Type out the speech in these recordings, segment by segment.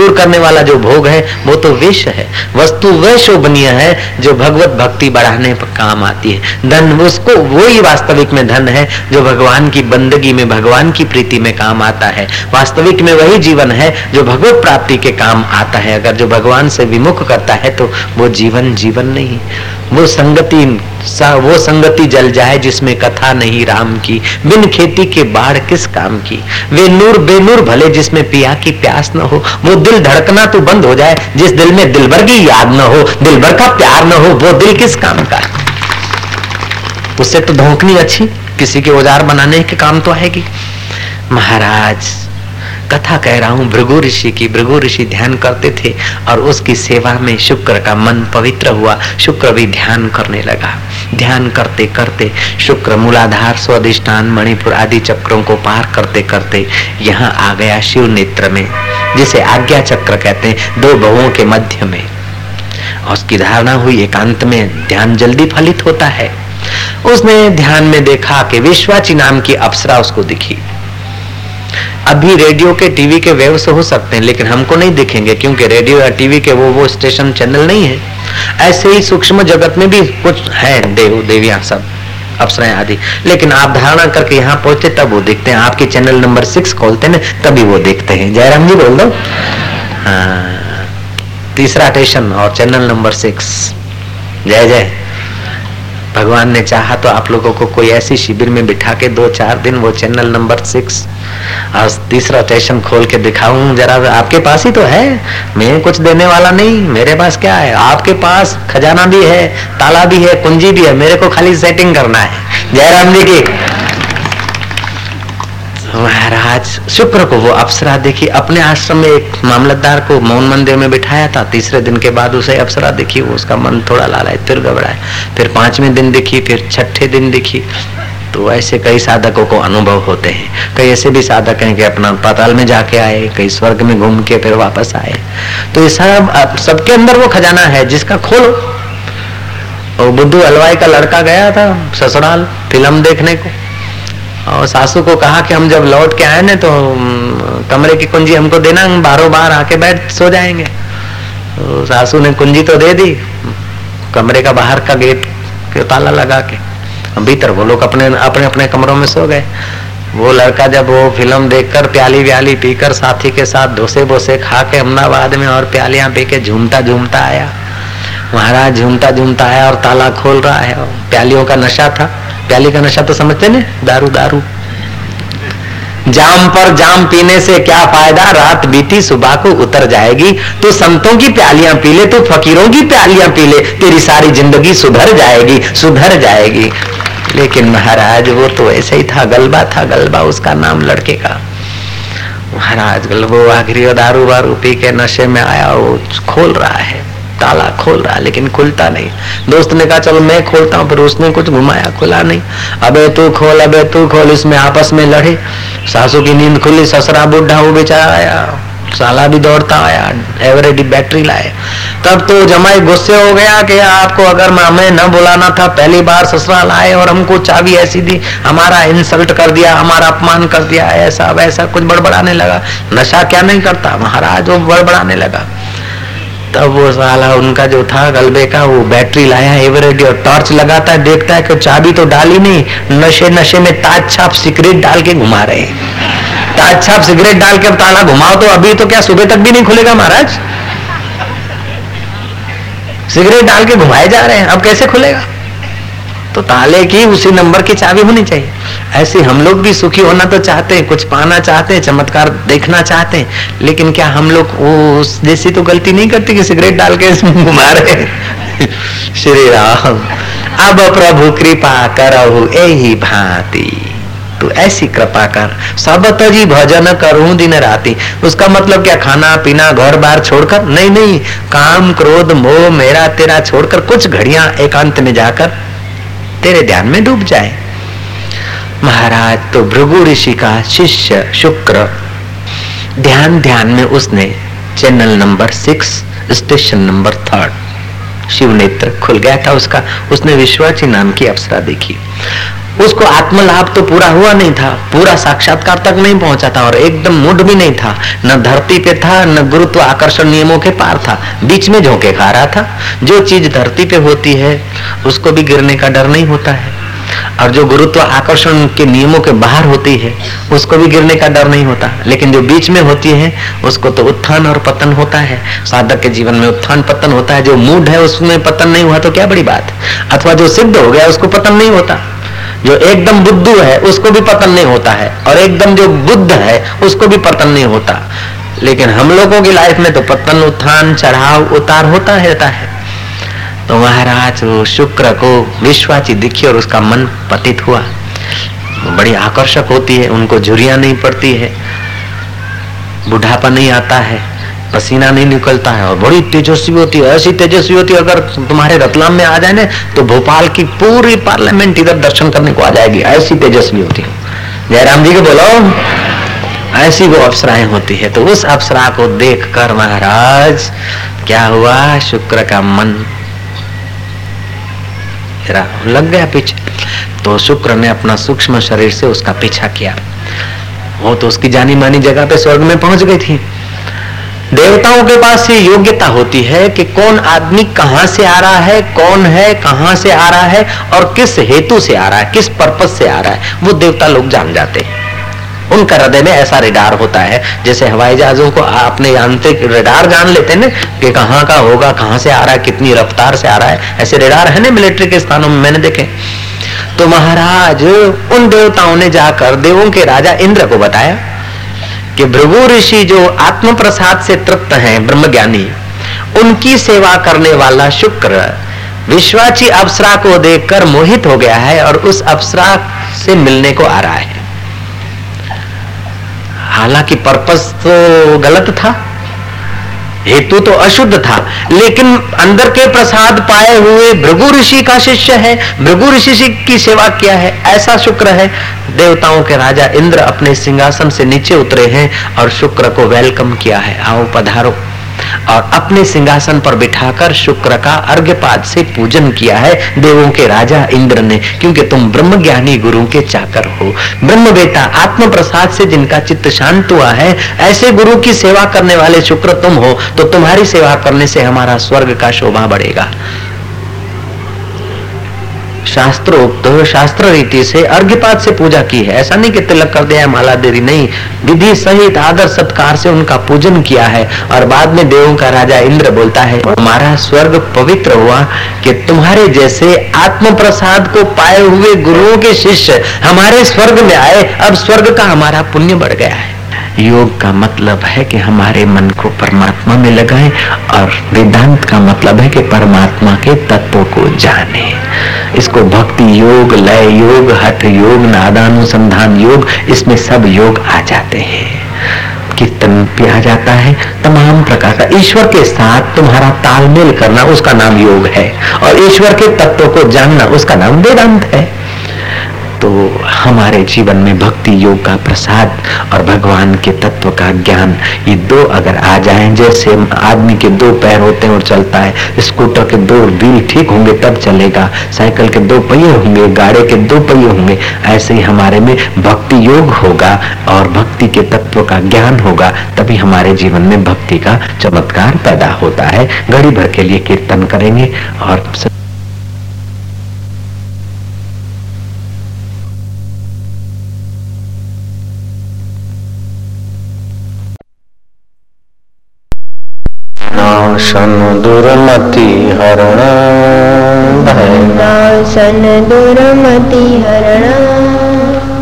दूर करने वाला जो भोग है, वो तो विष है। वस्तु वह शोभनीय है, जो भगवत भक्ति बढ़ाने पर काम आती है। धन, उसको वो ही वास्तविक में धन है, जो भगवान की बंदगी में, भगवान की प्रीति में काम आता है। वास्तविक में वही जीवन है, जो भगवत प्राप्ति के काम आता है। अगर जो भगवान से विमुख करता है तो वो जीवन जीवन नहीं वो संगति वो संगति जल जाए जिसमें कथा नहीं राम की। बिन खेती के बाढ़ किस काम की? वे नूर बेनूर भले जिसमें पिया की प्यास न हो, वो दिल धड़कना तो बंद हो जाए, जिस दिल में दिलबर की याद न हो, दिलबर का प्यार न हो, वो दिल किस काम का? उससे तो धोकनी अच्छी, किसी के औज़ार बनाने के काम तो आएगी। महाराज कथा कह रहा हूँ। भृगु ऋषि की भृगु ऋषि ध्यान करते थे और उसकी सेवा में शुक्र का मन पवित्र हुआ। शुक्र भी ध्यान करने लगा। ध्यान करते करते शुक्र मूलाधार स्वादिष्ठान मणिपुर आदि चक्रों को पार करते करते यहाँ आ गया शिव नेत्र में, जिसे आज्ञा चक्र कहते हैं, दो बहुओं के मध्य में। उसकी धारणा हुई, एकांत में ध्यान जल्दी फलित होता है। उसने ध्यान में देखा कि विश्वाची नाम की अप्सरा उसको दिखी। अभी रेडियो के टीवी के वेव से हो सकते हैं लेकिन हमको नहीं दिखेंगे क्योंकि रेडियो या टीवी के वो वो स्टेशन चैनल नहीं है। ऐसे ही सूक्ष्म जगत में भी कुछ है देव देवियाँ सब अप्सराएँ आदि। लेकिन आप धारणा करके यहाँ पहुँचते तब वो देखते हैं। आपके चैनल नंबर सिक्स खोलते ना तभी वो देखते हैं। जयराम जी बोल दो। हाँ, तीसरा स्टेशन और चैनल नंबर सिक्स। जय जय। भगवान ने चाहा तो आप लोगों को कोई ऐसी शिविर में बिठा के दो चार दिन वो चैनल नंबर सिक्स और तीसरा स्टेशन खोल के दिखाऊँ। जरा आपके पास ही तो है। मैं कुछ देने वाला नहीं। मेरे पास क्या है? आपके पास खजाना भी है, ताला भी है, कुंजी भी है। मेरे को खाली सेटिंग करना है। जयराम जी की। महाराज शुक्र को वो अप्सरा देखी, अपने आश्रम में एक मामलतदार को मौन मंदिर में बिठाया था। तीसरे दिन के बाद उसे अप्सरा दिखी, वो उसका मन थोड़ा लाला फिर घबराए फिर पाँचवें दिन दिखी, फिर छठे दिन दिखी। तो ऐसे कई साधकों को अनुभव होते हैं। कई ऐसे भी साधक हैं कि अपना पाताल में जाके आए, कई स्वर्ग में घूम के फिर वापस आए। तो ये सब सबके अंदर वो खजाना है, जिसका खोलो। और बुद्धू हलवाई का लड़का गया था ससुराल, फ़िल्म देखने को। और सासू को कहा कि हम जब लौट के आए ना तो कमरे की कुंजी हमको देना, हम बारों बार आके बैठ सो जाएँगे। तो सासू ने कुंजी तो दे दी, कमरे का बाहर का गेट, के ताला लगा के भीतर वो लोग अपने अपने अपने कमरों में सो गए। वो लड़का जब वो फ़िल्म देखकर प्याली व्याली पीकर साथी के साथ डोसे बोसे खा के अहमदाबाद में और प्यालियाँ पी के झूमता झूमता आया। महाराज झूमता झूमता आया और ताला खोल रहा है प्यालियों का नशा था। प्याली का नशा तो समझते ना दारू दारू। जाम पर जाम पीने से क्या फ़ायदा? रात बीती, सुबह को उतर जाएगी। तो संतों की प्यालियाँ पी ले तो फकीरों की प्यालियाँ पी ले, तेरी सारी ज़िंदगी सुधर जाएगी सुधर जाएगी। लेकिन महाराज, वो तो ऐसे ही था, गलबा था, गलबा उसका नाम लड़के का। महाराज, गलबो, आखिरी दारू वारू पी के नशे में आया वो खोल रहा है। ताला खोल रहा है लेकिन खुलता नहीं। दोस्त ने कहा, चलो मैं खोलता हूँ फिर उसने कुछ घुमाया, खुला नहीं। अबे तू खोल, अबे तू खोल, इसमें आपस में लड़े। सासू की नींद खुली, ससरा बुढ़ा वो बेचारा आया। साला भी दौड़ता आया एवरेडी बैटरी लाए। तब तो जमाई गुस्से हो गया कि आपको अगर हमें न बुलाना था, पहली बार ससुराल आए और हमको चाबी ऐसी दी, हमारा इंसल्ट कर दिया, हमारा अपमान कर दिया, ऐसा वैसा कुछ बड़बड़ाने लगा। नशा क्या नहीं करता? महाराज वो बड़बड़ाने लगा। तब वो साला उनका जो था गलबे का, वो बैटरी लाया एवरेडी और टॉर्च लगाता है देखता है कि चाबी तो डाली नहीं, नशे नशे में ताज छाप, सिगरेट डाल के घुमा रहे हैं। ताज छाप, सिगरेट डाल के ताला घुमाओ तो अभी तो क्या सुबह तक भी नहीं खुलेगा महाराज? सिगरेट डाल के घुमाए जा रहे हैं, अब कैसे खुलेगा? तो ताले की उसी नंबर की चाबी होनी चाहिए। ऐसे हम लोग भी सुखी होना तो चाहते हैं, कुछ पाना चाहते हैं, चमत्कार देखना चाहते हैं, लेकिन क्या हम लोग वो जैसी तो गलती नहीं करते कि सिगरेट डाल के घुमा रहे श्री राम, अब प्रभु कृपा करो यही भांति। तू ऐसी कृपा कर सब तजी भजन करूँ दिन राती। उसका मतलब क्या, खाना पीना, घर बार छोड़कर? नहीं नहीं, काम, क्रोध, मोह, मेरा तेरा छोड़कर कुछ घड़ियाँ एकांत में जाकर तेरे ध्यान में डूब जाए। महाराज तो भृगु ऋषि का शिष्य शुक्र। ध्यान ध्यान में उसने channel number six station number third Shiv नेत्र खुल गया था उसका। उसने विश्वाची नाम की अप्सरा देखी। उसको आत्मलाभ तो पूरा हुआ नहीं था, पूरा साक्षात्कार तक नहीं पहुँचा था और एकदम मुड भी नहीं था। न धरती पे था, न गुरुत्व आकर्षण नियमों के पार था। बीच में झोंके खा रहा था। जो चीज़ धरती पे होती है, उसको भी गिरने का डर नहीं होता है। और जो गुरुत्व आकर्षण के नियमों के बाहर होती है, उसको भी गिरने का डर नहीं होता। लेकिन जो बीच में होती है, उसको तो उत्थान और पतन होता है। साधक के जीवन में उत्थान पतन होता है। जो मूड है, उसमें पतन नहीं हुआ तो क्या बड़ी बात? अथवा जो सिद्ध हो गया, उसको पतन नहीं होता। जो एकदम बुद्धू है, उसको भी पतन नहीं होता है। और एकदम जो बुद्ध है, उसको भी पतन नहीं होता। लेकिन हम लोगों की लाइफ में तो पतन, उत्थान, चढ़ाव, उतार होता रहता है। तो महाराज, वो शुक्र को विश्वाची दिखी और उसका मन पतित हुआ। बड़ी आकर्षक होती है, उनको झुरिया नहीं पड़ती है। बुढ़ापा नहीं आता है। पसीना नहीं निकलता है और बड़ी तेजस्वी होती है। ऐसी तेजस्वी होती है, अगर तुम्हारे रतलाम में आ जाए ना तो भोपाल की पूरी पार्लियामेंट इधर दर्शन करने को आ जाएगी। ऐसी तेजस्वी होती है। जयराम जी को बोलो ऐसी वो अप्सराएँ होती है तो उस अप्सरा को देख कर महाराज, क्या हुआ? शुक्र का मन लग गया पीछे। तो शुक्र ने अपना सूक्ष्म शरीर से उसका पीछा किया। वो तो उसकी जानी मानी जगह पे स्वर्ग में पहुँच गई थी। देवताओं के पास ये योग्यता होती है कि कौन आदमी कहाँ से आ रहा है, कौन है, कहाँ से आ रहा है और किस हेतु से आ रहा है, किस पर्पज से आ रहा है, वो देवता लोग जान जाते हैं। उनका हृदय में ऐसा रिडार होता है, जैसे हवाई जहाजों को अपने यांत्रिक रिडार जान लेते हैं ना, कि कहाँ का होगा, कहाँ से आ रहा है, कितनी रफ्तार से आ रहा है, ऐसे रिडार है ना मिलिट्री के स्थानों में, मैंने देखे। तो महाराज, उन देवताओं ने जाकर देवों के राजा इंद्र को बताया कि भृगु ऋषि जो आत्म प्रसाद से तृप्त हैं, ब्रह्मज्ञानी, उनकी सेवा करने वाला शुक्र विश्वाची अप्सरा को देखकर मोहित हो गया है और उस अप्सरा से मिलने को आ रहा है। हालाँकि पर्पस तो गलत था। हेतु तो अशुद्ध था, लेकिन अंदर के प्रसाद पाए हुए भृगु ऋषि का शिष्य है। भृगु ऋषि की सेवा किया है? ऐसा शुक्र है। देवताओं के राजा इंद्र अपने सिंहासन से नीचे उतरे हैं और शुक्र को वेलकम किया है। आओ पधारो। और अपने सिंहासन पर बिठाकर शुक्र का अर्घ्यपाद से पूजन किया है देवों के राजा इंद्र ने, क्योंकि तुम ब्रह्म ज्ञानी गुरु के चाकर हो। ब्रह्म बेटा आत्म प्रसाद से जिनका चित्त शांत हुआ है, ऐसे गुरु की सेवा करने वाले शुक्र तुम हो तो तुम्हारी सेवा करने से हमारा स्वर्ग का शोभा बढ़ेगा। शास्त्रोक्त शास्त्र रीति से अर्घ्यपात से पूजा की है। ऐसा नहीं कि तिलक कर दिया माला देरी नहीं। विधि सहित आदर सत्कार से उनका पूजन किया है और बाद में देवों का राजा इंद्र बोलता है, हमारा स्वर्ग पवित्र हुआ कि तुम्हारे जैसे आत्म प्रसाद को पाए हुए गुरुओं के शिष्य हमारे स्वर्ग में आए। अब स्वर्ग का हमारा पुण्य बढ़ गया है। योग का मतलब है कि हमारे मन को परमात्मा में लगाएँ और वेदांत का मतलब है कि परमात्मा के तत्वों को जाने। इसको भक्ति योग, लय योग, हठ योग, नादानुसंधान योग, इसमें सब योग आ जाते हैं। कीर्तन भी आ जाता है। तमाम प्रकार का ईश्वर के साथ तुम्हारा तालमेल करना उसका नाम योग है और ईश्वर के तत्व को जानना उसका नाम वेदांत है। तो हमारे जीवन में भक्ति योग का प्रसाद और भगवान के तत्व का ज्ञान, ये दो अगर आ जाएँ, जैसे आदमी के दो पैर होते हैं और चलता है, स्कूटर के दो व्हील ठीक होंगे, तब चलेगा, साइकिल के दो पहिए होंगे, गाड़ी के दो पहिए होंगे, ऐसे ही हमारे में भक्ति योग होगा और भक्ति के तत्व का ज्ञान होगा, तभी हमारे जीवन में भक्ति का चमत्कार पैदा होता है। घड़ी भर के लिए कीर्तन करेंगे और नाशन दुर्मति हरण। नाशन दुर्मति हरण।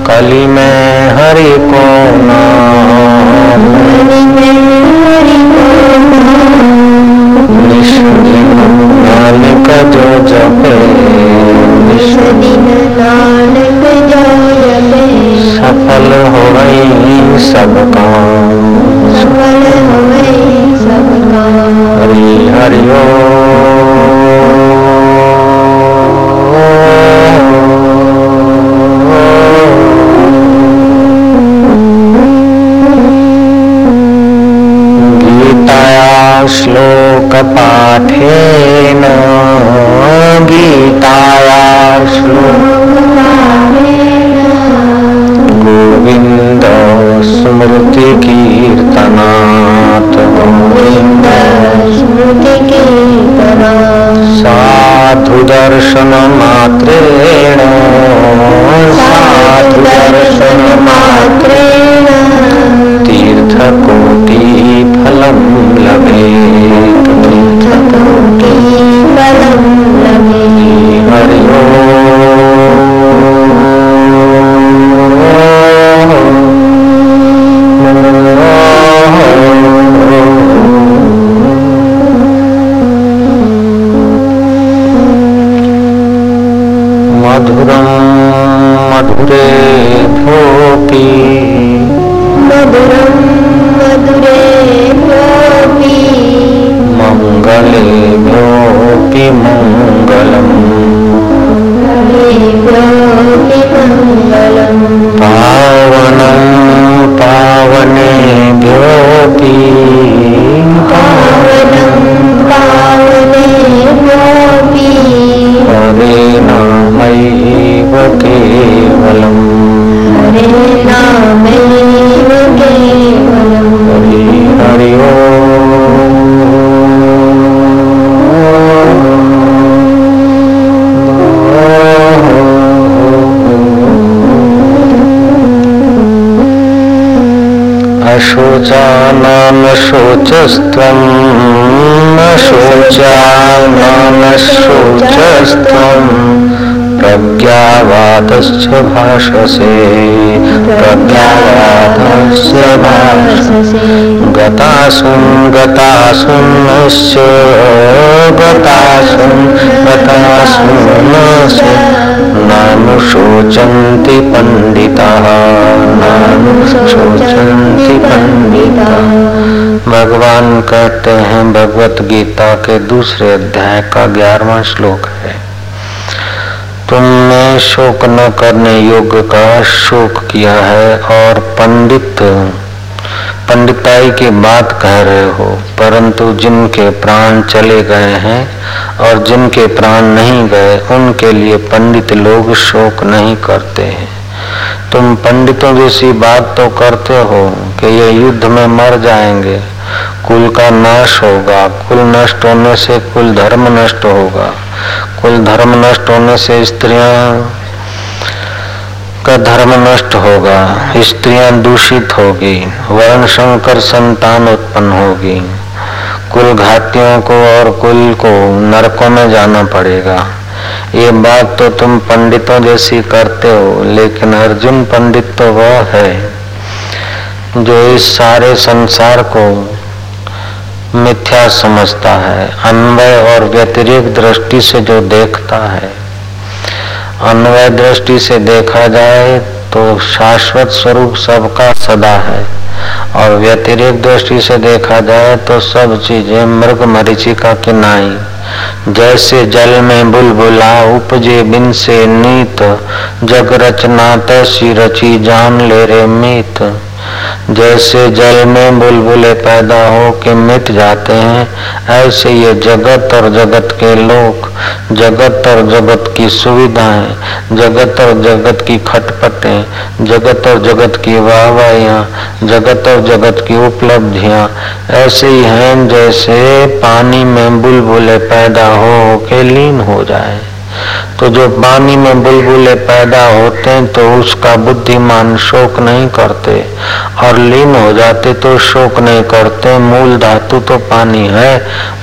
कली में हरि को नाम हरि नानक जो जपे। नानक जो जपे। सफल हो गई सब काम। सफल काम हरि हरि शोचस्त्वम् न शोचानान शोचस्त्वम् प्रज्ञावादश्च भाषसे, प्रज्ञावादस्य भाषसे। गतासुन् गतासुन्नश्च गतासुन् गतासुन्नश्च नानुशोचन्ति पण्डिताः नानुशोचन्ति पण्डिताः। भगवान कहते हैं, भगवत गीता के दूसरे अध्याय का ग्यारहवा श्लोक है। तुमने शोक न करने योग्य का शोक किया है और पंडित, पंडिताई की बात कह रहे हो, परंतु जिनके प्राण चले गए हैं और जिनके प्राण नहीं गए, उनके लिए पंडित लोग शोक नहीं करते हैं। तुम पंडितों जैसी बात तो करते हो कि ये युद्ध में मर जाएँगे कुल का नाश होगा। कुल नष्ट होने से कुल धर्म नष्ट होगा। कुल धर्म नष्ट होने से स्त्रियाँ का धर्म नष्ट होगा। स्त्रियाँ दूषित होगी। वर्ण, शंकर, संतान उत्पन्न होगी। कुल घातियों को और कुल को नरकों में जाना पड़ेगा। ये बात तो तुम पंडितों जैसी करते हो, लेकिन अर्जुन पंडित तो वह है। जो इस सारे संसार को मिथ्या समझता है, अन्वय और व्यतिरिक्त दृष्टि से जो देखता है। अन्वय दृष्टि से देखा जाए तो शाश्वत स्वरूप सबका सदा है और व्यतिरिक्त दृष्टि से देखा जाए तो सब चीज़ें मृग मरीचिका की नाई। जैसे जल में बुलबुला, उपजे बिन से नीत, जग रचना तैसी रची जान ले रे मीत। जैसे जल में बुलबुले पैदा हो के मिट जाते हैं, ऐसे ये जगत और जगत के लोग, जगत और जगत की सुविधाएँ, जगत और जगत की खटपटें, जगत और जगत की वाहवाहियाँ, जगत और जगत की उपलब्धियाँ, ऐसे ही हैं जैसे पानी में बुलबुले पैदा हो के लीन हो जाए। तो जो पानी में बुलबुले पैदा होते हैं तो उसका बुद्धिमान शोक नहीं करते और लीन हो जाते तो शोक नहीं करते। मूल धातु तो पानी है,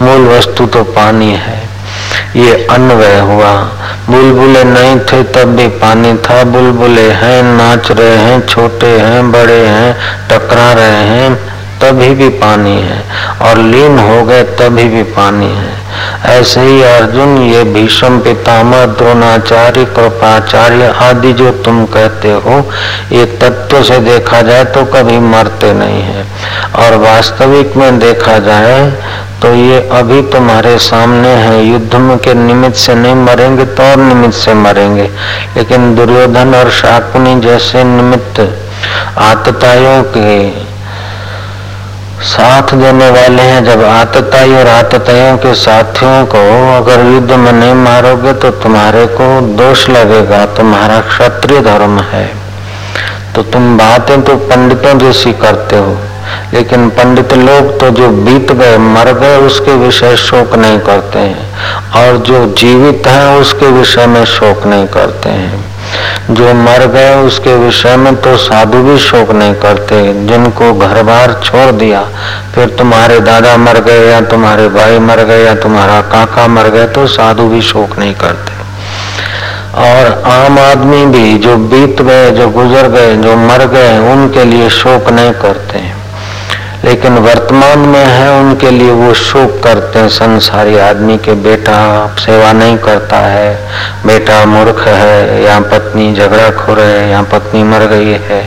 मूल वस्तु तो पानी है। ये अन्वय हुआ। बुलबुले नहीं थे तब भी पानी था। बुलबुले हैं, नाच रहे हैं, छोटे हैं, बड़े हैं, टकरा रहे हैं। तभी भी पानी है और लीन हो गए तभी भी पानी है। ऐसे ही अर्जुन, ये भीष्म पितामह द्रोणाचार्य कृपाचार्य आदि जो तुम कहते हो, ये तत्व से देखा जाए तो कभी मरते नहीं है। और वास्तविक में देखा जाए तो ये अभी तुम्हारे सामने है। युद्ध में के निमित्त से नहीं मरेंगे तो और निमित्त से मरेंगे। लेकिन दुर्योधन और शाकुनी जैसे निमित्त आतताइयों के साथ देने वाले हैं। जब आतताई और आतताइयों के साथियों को अगर युद्ध में नहीं मारोगे तो तुम्हारे को दोष लगेगा। तुम्हारा क्षत्रिय धर्म है। तो तुम बातें तो पंडितों जैसी करते हो। लेकिन पंडित लोग तो जो बीत गए, मर गए, उसके विषय शोक नहीं करते हैं। और जो जीवित हैं, उसके विषय में शोक नहीं करते हैं। जो मर गए, उसके विषय में तो साधु भी शोक नहीं करते। जिनको घर बार छोड़ दिया, फिर तुम्हारे दादा मर गए, या तुम्हारे भाई मर गए, या तुम्हारा काका मर गए तो साधु भी शोक नहीं करते। और आम आदमी भी जो बीत गए, जो गुजर गए, जो मर गए, उनके लिए शोक नहीं करते हैं। लेकिन वर्तमान में है, उनके लिए वो शोक करते हैं। संसारी आदमी के बेटा सेवा नहीं करता है। बेटा मूर्ख है या पत्नी झगड़ा खो है या पत्नी मर गई है,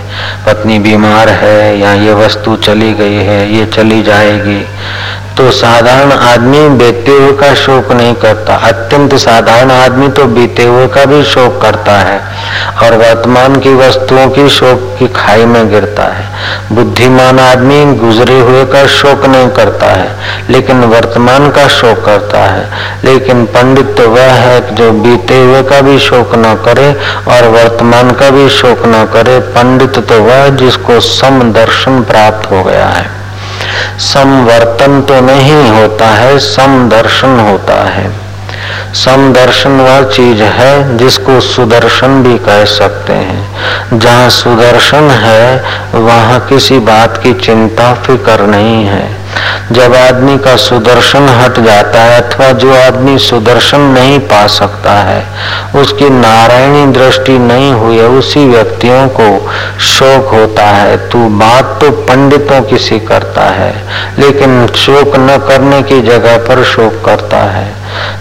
पत्नी बीमार है या ये वस्तु चली गई है, ये चली जाएगी। तो साधारण आदमी बीते हुए का शोक नहीं करता। अत्यंत साधारण आदमी तो बीते हुए का भी शोक करता है और वर्तमान की वस्तुओं की शोक की खाई में गिरता है। बुद्धिमान आदमी गुजरे हुए का शोक नहीं करता है, लेकिन वर्तमान का शोक करता है। लेकिन पंडित तो वह है जो बीते हुए का भी शोक न करे और वर्तमान का भी शोक न करे। पंडित तो वह जिसको सम दर्शन प्राप्त हो गया है। समवर्तन तो नहीं होता है, समदर्शन होता है। समदर्शन वह चीज़ है जिसको सुदर्शन भी कह सकते हैं। जहाँ सुदर्शन है, वहाँ किसी बात की चिंता, फ़िक्र नहीं है। जब आदमी का सुदर्शन हट जाता है अथवा जो आदमी सुदर्शन नहीं पा सकता है, उसकी नारायणी दृष्टि नहीं हुई है, उसी व्यक्तियों को शोक होता है। तू बात तो पंडितों की सी करता है, लेकिन शोक न करने की जगह पर शोक करता है।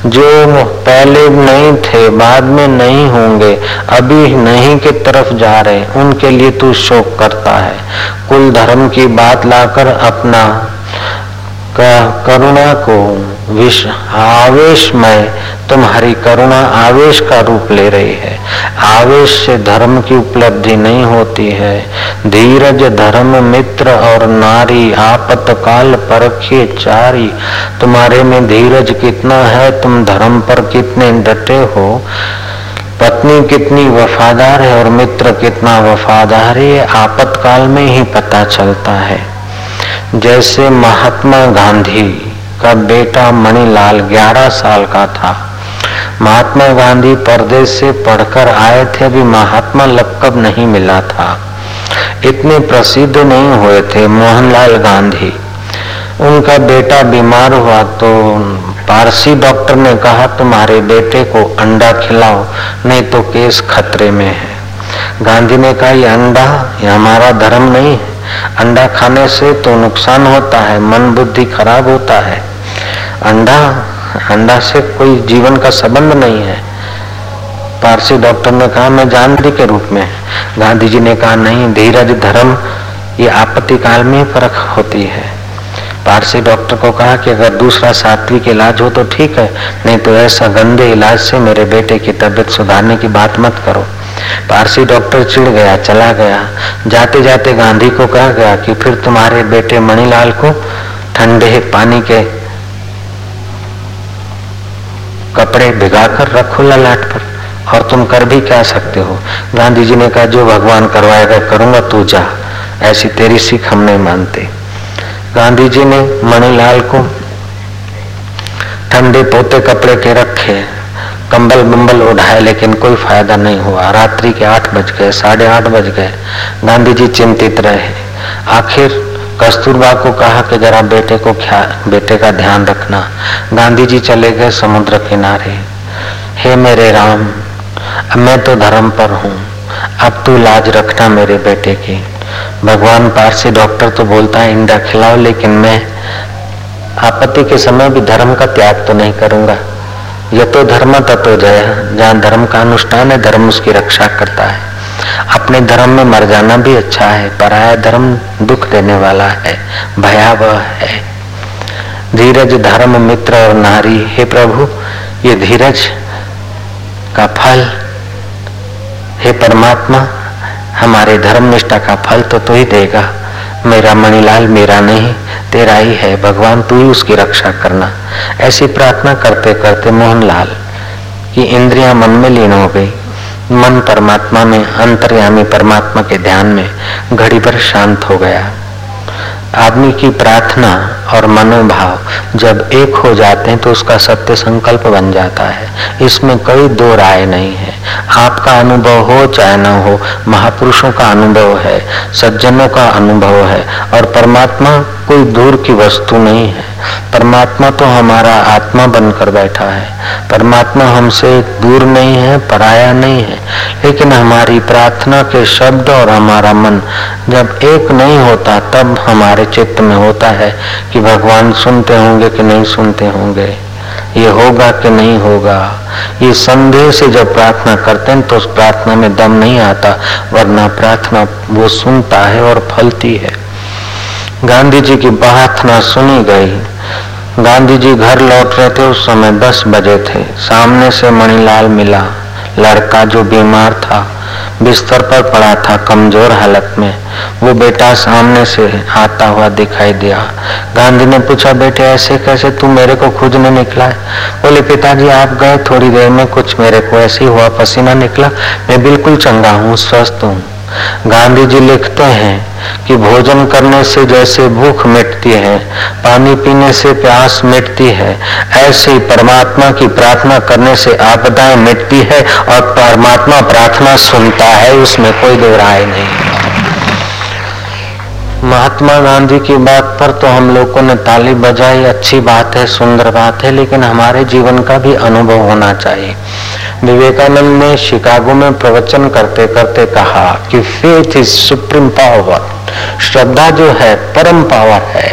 जो पहले नहीं थे, बाद में नहीं होंगे, अभी नहीं की तरफ़ जा रहे, उनके लिए तू शोक करता है। कुल धर्म की बात लाकर अपना करुणा को विष आवेश में तुम्हारी करुणा आवेश का रूप ले रही है। आवेश से धर्म की उपलब्धि नहीं होती है। धीरज धर्म मित्र और नारी आपतकाल परखिए चारी। तुम्हारे में धीरज कितना है, तुम धर्म पर कितने डटे हो। पत्नी कितनी वफादार है और मित्र कितना वफादार है आपतकाल में ही पता चलता है। जैसे महात्मा गांधी का बेटा मणिलाल 11 साल का था। महात्मा गांधी परदेश से पढ़कर आए थे, अभी महात्मा लक्कब नहीं मिला था। इतने प्रसिद्ध नहीं हुए थे मोहनलाल गांधी। उनका बेटा बीमार हुआ तो पारसी डॉक्टर ने कहा, तुम्हारे बेटे को अंडा खिलाओ, नहीं तो केस खतरे में है। गांधी ने कहा, ये अंडा, ये हमारा धर्म नहीं है। अंडा खाने से तो नुकसान होता है, मन बुद्धि खराब होता है। अंडा अंडा से कोई जीवन का संबंध नहीं है। पारसी डॉक्टर ने कहा, मैं जानती के रूप में गांधी जी ने कहा, नहीं, धीरज, धर्म, ये आपत्ति काल में फ़र्क होती है। पारसी डॉक्टर को कहा कि अगर दूसरा सात्विक इलाज हो तो ठीक है, नहीं तो ऐसा गंदे इलाज से मेरे बेटे की तबीयत सुधारने की बात मत करो। पारसी डॉक्टर चिढ़ गया, चला गया। जाते जाते गांधी को कहा गया कि फिर तुम्हारे बेटे मणिलाल को ठंडे पानी के कपड़े भिगाकर रखो ललाट पर, और तुम कर भी क्या सकते हो? गांधी जी ने कहा, जो भगवान करवाएगा करूँगा, तू जा। ऐसी तेरी सीख हम नहीं मानते। गांधी जी ने मणिलाल को ठंडे पोते कपड़े के रखे। कंबल बंबल उठाए, लेकिन कोई फ़ायदा नहीं हुआ। रात्रि के आठ बज गए, साढ़े आठ बज गए। गांधी जी चिंतित रहे। आखिर कस्तूरबा को कहा कि जरा बेटे को बेटे का ध्यान रखना। गांधी जी चले गए समुद्र किनारे। हे मेरे राम, मैं तो धर्म पर हूँ। अब तू लाज रखना मेरे बेटे की। भगवान पारसी डॉक्टर तो बोलता है, इंडा खिलाओ, लेकिन मैं आपत्ति के समय भी धर्म का त्याग तो नहीं करूँगा। यह तो धर्म तत्व जय जहाँ धर्म का अनुष्ठान है, धर्म उसकी रक्षा करता है। अपने धर्म में मर जाना भी अच्छा है, पराया धर्म दुख देने वाला है, भयावह है। धीरज, धर्म, मित्र और नारी, हे प्रभु, ये धीरज का फल, हे परमात्मा, हमारे धर्म निष्ठा का फल तो तू तो ही देगा। मेरा मणिलाल मेरा नहीं, तेरा ही है। भगवान, तू ही उसकी रक्षा करना। ऐसी प्रार्थना करते करते मोहनलाल की इंद्रियाँ मन में लीन हो गई। मन परमात्मा में, अंतर्यामी परमात्मा के ध्यान में घड़ी भर शांत हो गया। आदमी की प्रार्थना और मनोभाव जब एक हो जाते हैं तो उसका सत्य संकल्प बन जाता है। इसमें कोई दो राय नहीं है। आपका अनुभव हो चाहे न हो, महापुरुषों का अनुभव है, सज्जनों का अनुभव है और परमात्मा कोई दूर की वस्तु नहीं है। परमात्मा तो हमारा आत्मा बनकर बैठा है। परमात्मा हमसे दूर नहीं है, पराया नहीं है। लेकिन हमारी प्रार्थना के शब्द और हमारा मन जब एक नहीं होता, तब हमारे चित्त में होता है कि भगवान सुनते होंगे कि नहीं सुनते होंगे। ये होगा कि नहीं होगा। ये संदेह से जब प्रार्थना करते हैं तो उस प्रार्थना में दम नहीं आता, वरना प्रार्थना वो सुनता है और फलती है। गांधी जी की प्रार्थना सुनी गई। गांधी जी घर लौट रहे थे, उस समय दस बजे थे। सामने से मणिलाल मिला। लड़का जो बीमार था, बिस्तर पर पड़ा था कमज़ोर हालत में। वो बेटा सामने से आता हुआ दिखाई दिया। गांधी ने पूछा, बेटे, ऐसे कैसे तू मेरे को खोजने निकला है? बोले, पिताजी, आप गए थोड़ी देर में, कुछ मेरे को ऐसे हुआ पसीना निकला। मैं बिल्कुल चंगा हूँ, स्वस्थ हूँ। गांधी जी लिखते हैं कि भोजन करने से जैसे भूख मिटती है, पानी पीने से प्यास मिटती है, ऐसे ही परमात्मा की प्रार्थना करने से आपदाएँ मिटती है और परमात्मा प्रार्थना सुनता है, उसमें कोई दो राय नहीं। महात्मा गांधी की बात पर तो हम लोगों ने ताली बजाई अच्छी बात है, सुंदर बात है, लेकिन हमारे जीवन का भी अनुभव होना चाहिए। विवेकानंद ने शिकागो में प्रवचन करते करते कहा कि फेथ इज़ सुप्रीम पावर श्रद्धा जो है, परम पावर है।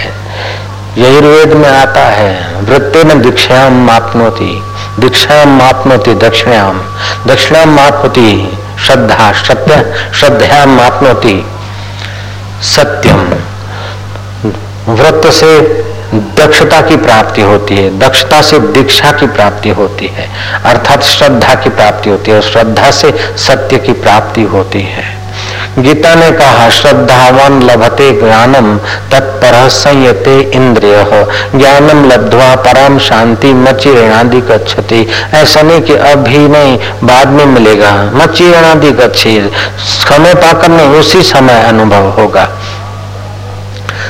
यजुर्वेद में आता है वृत्ते न दीक्षाम मापनोति दीक्षाम मापनोति दक्षिणाम दक्षिणाम मापनोति श्रद्धा सत्य श्रद्धाम मापनोति सत्यम। व्रत से दक्षता की प्राप्ति होती है। दक्षता से दीक्षा की प्राप्ति होती है। अर्थात श्रद्धा की प्राप्ति होती है और श्रद्धा से सत्य की प्राप्ति होती है। गीता ने कहा, श्रद्धावान लभते ज्ञानम, तत्पर संयते इंद्रिय। ज्ञानम लब्धवा परम शांति मची ऋणादि गच्छति ऐसा नहीं कि अभी नहीं, बाद में मिलेगा। मची ऋणादि गच्छी समय पाकर नहीं, उसी समय अनुभव होगा।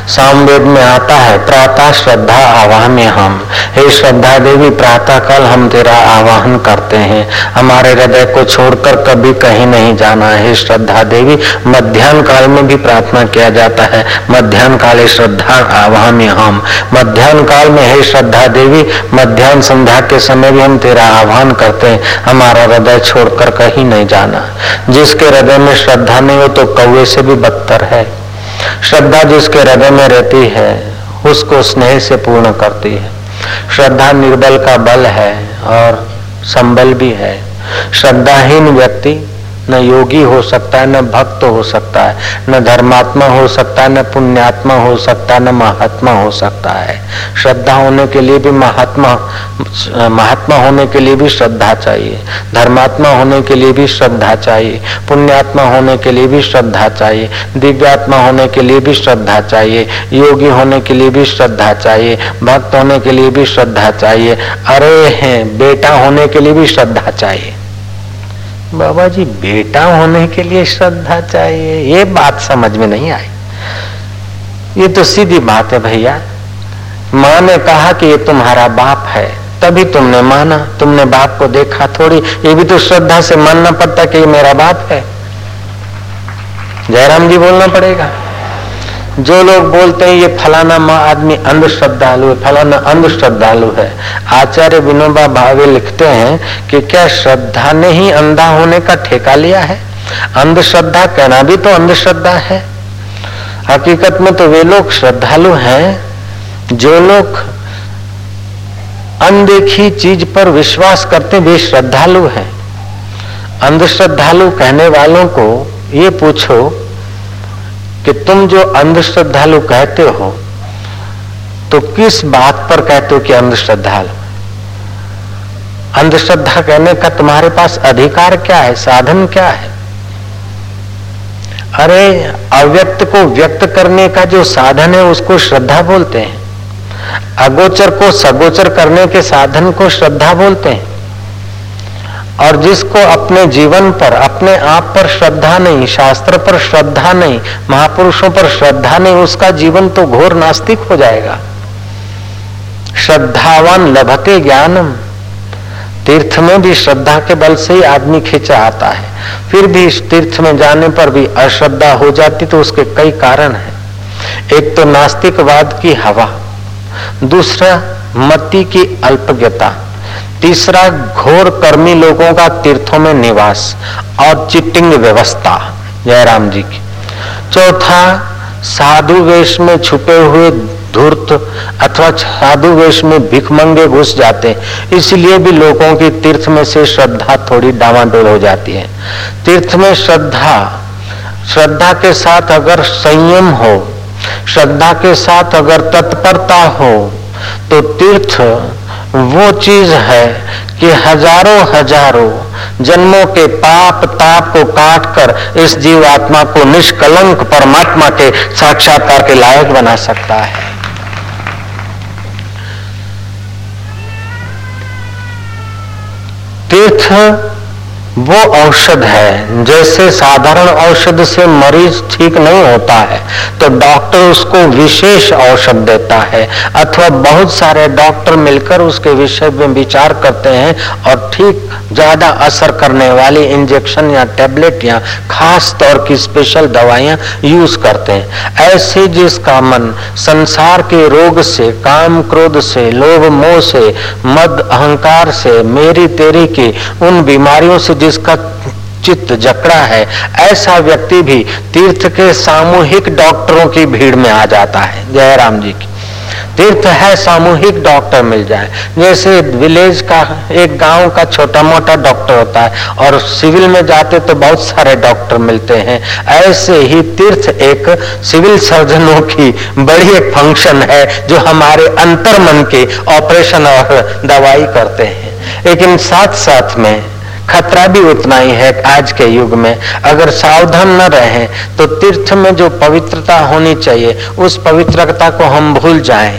सामवेद में आता है, प्रातः श्रद्धा आवाहन हम। हे श्रद्धा देवी प्रातः काल हम तेरा आवाहन करते हैं। हमारे हृदय को छोड़कर कभी कहीं नहीं जाना है। श्रद्धा देवी मध्यान्ह काल में भी प्रार्थना किया जाता है। मध्यान्ह काले श्रद्धा आवाहन हम। मध्यान्ह काल में, हे श्रद्धा देवी मध्यान्ह संध्या के समय भी हम तेरा आह्वान करते हैं। हमारा हृदय छोड़कर कहीं नहीं जाना। जिसके हृदय में श्रद्धा नहीं हो तो कौए से भी बदतर है। श्रद्धा जिसके हृदय में रहती है, उसको स्नेह से पूर्ण करती है। श्रद्धा निर्बल का बल है और संबल भी है। श्रद्धाहीन व्यक्ति न योगी हो सकता है, न भक्त हो सकता है, न धर्मात्मा हो सकता है, न पुण्यात्मा हो सकता है, न महात्मा हो सकता है। श्रद्धा होने के लिए भी महात्मा महात्मा होने के लिए भी श्रद्धा चाहिए, धर्मात्मा होने के लिए भी श्रद्धा चाहिए, पुण्यात्मा होने के लिए भी श्रद्धा चाहिए, दिव्यात्मा होने के लिए भी श्रद्धा चाहिए, योगी होने के लिए भी श्रद्धा चाहिए, भक्त होने के लिए भी श्रद्धा चाहिए, अरे हैं, बेटा होने के लिए भी श्रद्धा चाहिए। बाबा जी बेटा होने के लिए श्रद्धा चाहिए। ये बात समझ में नहीं आई। ये तो सीधी बात है भैया। माँ ने कहा कि ये तुम्हारा बाप है। तभी तुमने माना, तुमने बाप को देखा थोड़ी। ये भी तो श्रद्धा से मानना पड़ता कि ये मेरा बाप है। जयराम जी बोलना पड़ेगा। जो लोग बोलते हैं, ये फलाना माँ आदमी अंध श्रद्धालु है, फलाना अंध श्रद्धालु है। आचार्य विनोबा भावे लिखते हैं कि क्या श्रद्धा ने ही अंधा होने का ठेका लिया है? अंधश्रद्धा कहना भी तो अंधश्रद्धा है। हकीकत में तो वे लोग श्रद्धालु हैं, जो लोग अनदेखी चीज़ पर विश्वास करते वे श्रद्धालु हैं। अंधश्रद्धालु कहने वालों को ये पूछो कि तुम जो अंधश्रद्धालु कहते हो तो किस बात पर कहते हो कि अंधश्रद्धालु? अंधश्रद्धा कहने का तुम्हारे पास अधिकार क्या है? साधन क्या है? अरे, अव्यक्त को व्यक्त करने का जो साधन है, उसको श्रद्धा बोलते हैं। अगोचर को सगोचर करने के साधन को श्रद्धा बोलते हैं। और जिसको अपने जीवन पर, अपने आप पर श्रद्धा नहीं, शास्त्र पर श्रद्धा नहीं, महापुरुषों पर श्रद्धा नहीं, उसका जीवन तो घोर नास्तिक हो जाएगा। श्रद्धावान लभते ज्ञानम। तीर्थ में भी श्रद्धा के बल से ही आदमी खींचा आता है। फिर भी तीर्थ में जाने पर भी अश्रद्धा हो जाती तो उसके कई कारण हैं। एक तो नास्तिकवाद की हवा, दूसरा मति की अल्पज्ञता। तीसरा घोर कर्मी लोगों का तीर्थों में निवास और चिटिंग व्यवस्था। जयराम जी की। चौथा, साधु वेश में छुपे हुए धूर्त अथवा साधु वेश में भिखमंगे घुस जाते हैं। इसलिए भी लोगों की तीर्थ में से श्रद्धा थोड़ी डावाडोल हो जाती है। तीर्थ में श्रद्धा श्रद्धा के साथ अगर संयम हो, श्रद्धा के साथ अगर तत्परता हो तो तीर्थ वो चीज़ है कि हज़ारों हज़ारों जन्मों के पाप ताप को काट कर इस जीव आत्मा को निष्कलंक परमात्मा के साक्षात्कार के लायक बना सकता है। तीर्थ वो औषध है। जैसे साधारण औषध से मरीज़ ठीक नहीं होता है तो डॉक्टर उसको विशेष औषध देता है। अथवा बहुत सारे डॉक्टर मिलकर उसके विषय में विचार करते हैं और ठीक ज़्यादा असर करने वाली इंजेक्शन या टेबलेट या खास तौर की स्पेशल दवाइयाँ यूज़ करते हैं। ऐसे जिसका मन संसार के रोग से, काम क्रोध से, लोभ मोह से, मद अहंकार से, मेरी तेरी की उन बीमारियों से जिसका चित्त जकड़ा है, ऐसा व्यक्ति भी तीर्थ के सामूहिक डॉक्टरों की भीड़ में आ जाता है। जयराम जी की। तीर्थ है, सामूहिक डॉक्टर मिल जाए। जैसे विलेज का, एक गाँव का छोटा मोटा डॉक्टर होता है, और सिविल में जाते तो बहुत सारे डॉक्टर मिलते हैं। ऐसे ही तीर्थ एक सिविल सर्जनों की बड़ी एक फ़ंक्शन है, जो हमारे अंतर मन के ऑपरेशन और दवाई करते हैं। लेकिन साथ साथ में खतरा भी उतना ही है आज के युग में। अगर सावधान न रहें तो तीर्थ में जो पवित्रता होनी चाहिए, उस पवित्रता को हम भूल जाएँ।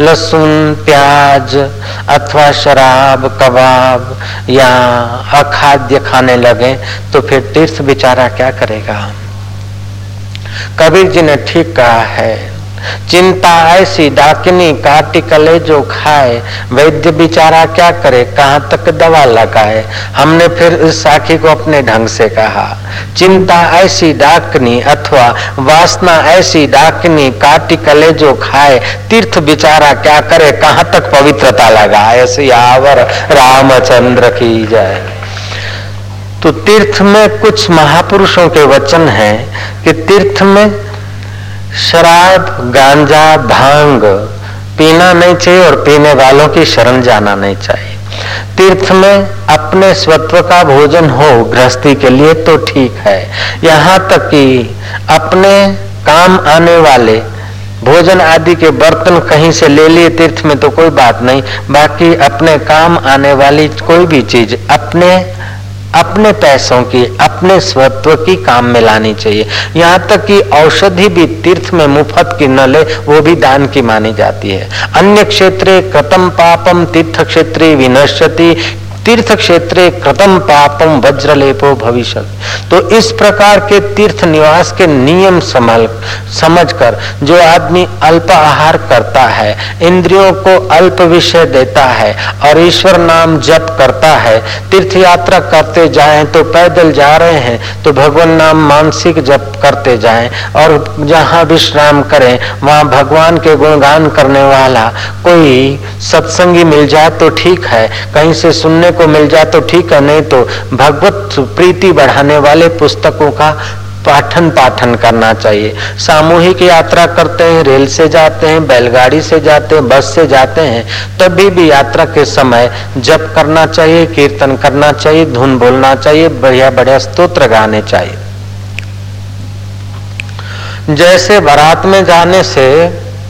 लहसुन, प्याज अथवा शराब, कबाब या अखाद्य खाने लगे तो फिर तीर्थ बेचारा क्या करेगा? कबीर जी ने ठीक कहा है चिंता ऐसी डाकिनी काटी कले जो खाए। वैद्य बिचारा क्या करे, कहाँ तक दवा लगाए? हमने फिर इस साखी को अपने ढंग से कहा। चिंता ऐसी डाकनी अथवा वासना ऐसी डाकनी काटी कले जो खाए, तीर्थ बिचारा क्या करे, कहाँ तक पवित्रता लगाए? सियावर रामचंद्र की जाए तो तीर्थ में कुछ महापुरुषों के वचन हैं कि तीर्थ में शराब, गांजा, भाँग पीना नहीं चाहिए और पीने वालों की शरण जाना नहीं चाहिए। तीर्थ में अपने स्वत्व का भोजन हो गृहस्थी के लिए तो ठीक है। यहाँ तक कि अपने काम आने वाले भोजन आदि के बर्तन कहीं से ले लिए तीर्थ में तो कोई बात नहीं। बाकी अपने काम आने वाली कोई भी चीज़ अपने अपने पैसों की, अपने स्वत्व की काम में लानी चाहिए। यहाँ तक कि औषधि भी तीर्थ में मुफ़्त की न ले, वो भी दान की मानी जाती है। अन्य क्षेत्र कतम पापम तीर्थ क्षेत्र विनश्यति तीर्थ क्षेत्रे कृतम पापम वज्रलेपो भविष्य तो इस प्रकार के तीर्थ निवास के नियम समल समझ समझकर जो आदमी अल्प आहार करता है, इंद्रियों को अल्प विषय देता है और ईश्वर नाम जप करता है, तीर्थ यात्रा करते जाएँ तो पैदल जा रहे हैं तो भगवान नाम मानसिक जप करते जाएँ और जहाँ विश्राम करें, वहाँ भगवान के गुणगान करने वाला कोई सत्संगी मिल जाए तो ठीक है, कहीं से सुनने को मिल जाए तो ठीक है, नहीं तो भगवत प्रीति बढ़ाने वाले पुस्तकों का पाठन पाठन करना चाहिए। सामूहिक यात्रा करते हैं, रेल से जाते हैं, बैलगाड़ी से जाते हैं, बस से जाते हैं, तभी भी यात्रा के समय जप करना चाहिए, कीर्तन करना चाहिए, धुन बोलना चाहिए बढ़िया बढ़िया स्तोत्र गाने चाहिए। जैसे बारात में जाने से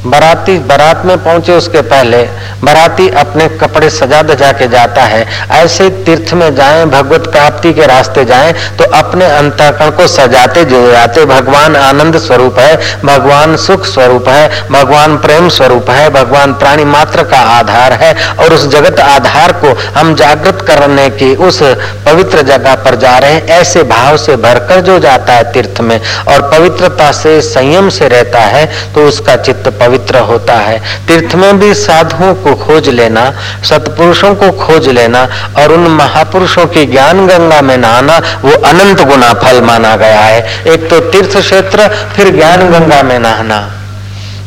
बाराती, बारात में पहुँचे उसके पहले, बराती अपने कपड़े सजा दजा के जाता है। ऐसे तीर्थ में जाएँ, भगवत प्राप्ति के रास्ते जाएँ तो अपने अंतकरण को सजाते जो जाते भगवान आनंद स्वरूप है, भगवान सुख स्वरूप है, भगवान प्रेम स्वरूप है, भगवान प्राणी मात्र का आधार है, और उस जगत आधार को हम जागृत करने की उस पवित्र जगह पर जा रहे हैं। ऐसे भाव से भरकर जो जाता है तीर्थ में, और पवित्रता से संयम से रहता है तो उसका चित्त पवित्र होता है। तीर्थ में भी साधुओं को खोज लेना, सतपुरुषों को खोज लेना और उन महापुरुषों की ज्ञान गंगा में नहाना, वो अनंत गुना फल माना गया है। एक तो तीर्थ क्षेत्र, फिर ज्ञान गंगा में नहाना।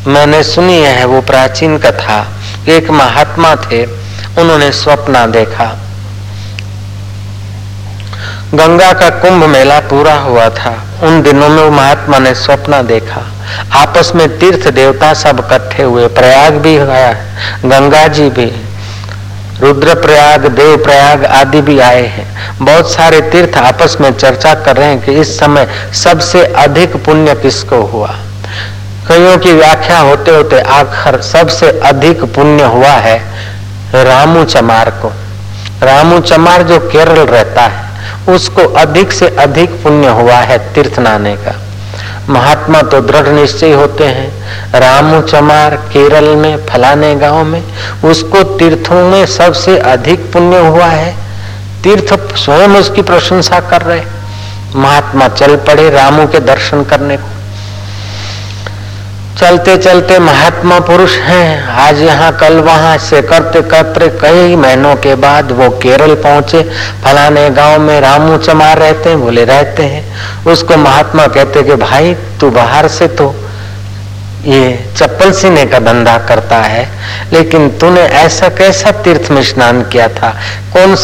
मैंने सुनी है वो प्राचीन कथा। एक महात्मा थे, उन्होंने स्वप्न देखा। गंगा का कुंभ मेला पूरा हुआ था। उन दिनों में महात्मा ने स्वप्न देखा। आपस में तीर्थ देवता सब इकट्ठे हुए। प्रयाग भी गया गंगा जी भी। रुद्र प्रयाग देव प्रयाग आदि भी आए हैं। बहुत सारे तीर्थ आपस में चर्चा कर रहे हैं कि इस समय सबसे अधिक पुण्य किसको हुआ। कईयों की व्याख्या होते होते आखिर सबसे अधिक पुण्य हुआ है रामू चमार को। रामू चमार जो केरल रहता है उसको अधिक से अधिक पुण्य हुआ है तीर्थ नाने का। महात्मा तो दृढ़ निश्चय होते हैं। रामू चमार केरल में, फलाने गाँव में, उसको तीर्थों में सबसे अधिक पुण्य हुआ है। तीर्थ स्वयं उसकी प्रशंसा कर रहे। महात्मा चल पड़े रामू के दर्शन करने को। चलते चलते महात्मा पुरुष हैं। आज यहाँ कल वहाँ से करते करते कई महीनों के बाद वो केरल पहुँचे। फलाने गाँव में रामू चमार रहते हैं बोले रहते हैं। उसको महात्मा कहते कि, भाई, तू बाहर से तो ये चप्पल सीने का धंधा करता है, लेकिन तूने ऐसा कैसा तीर्थ में स्नान किया था? कौन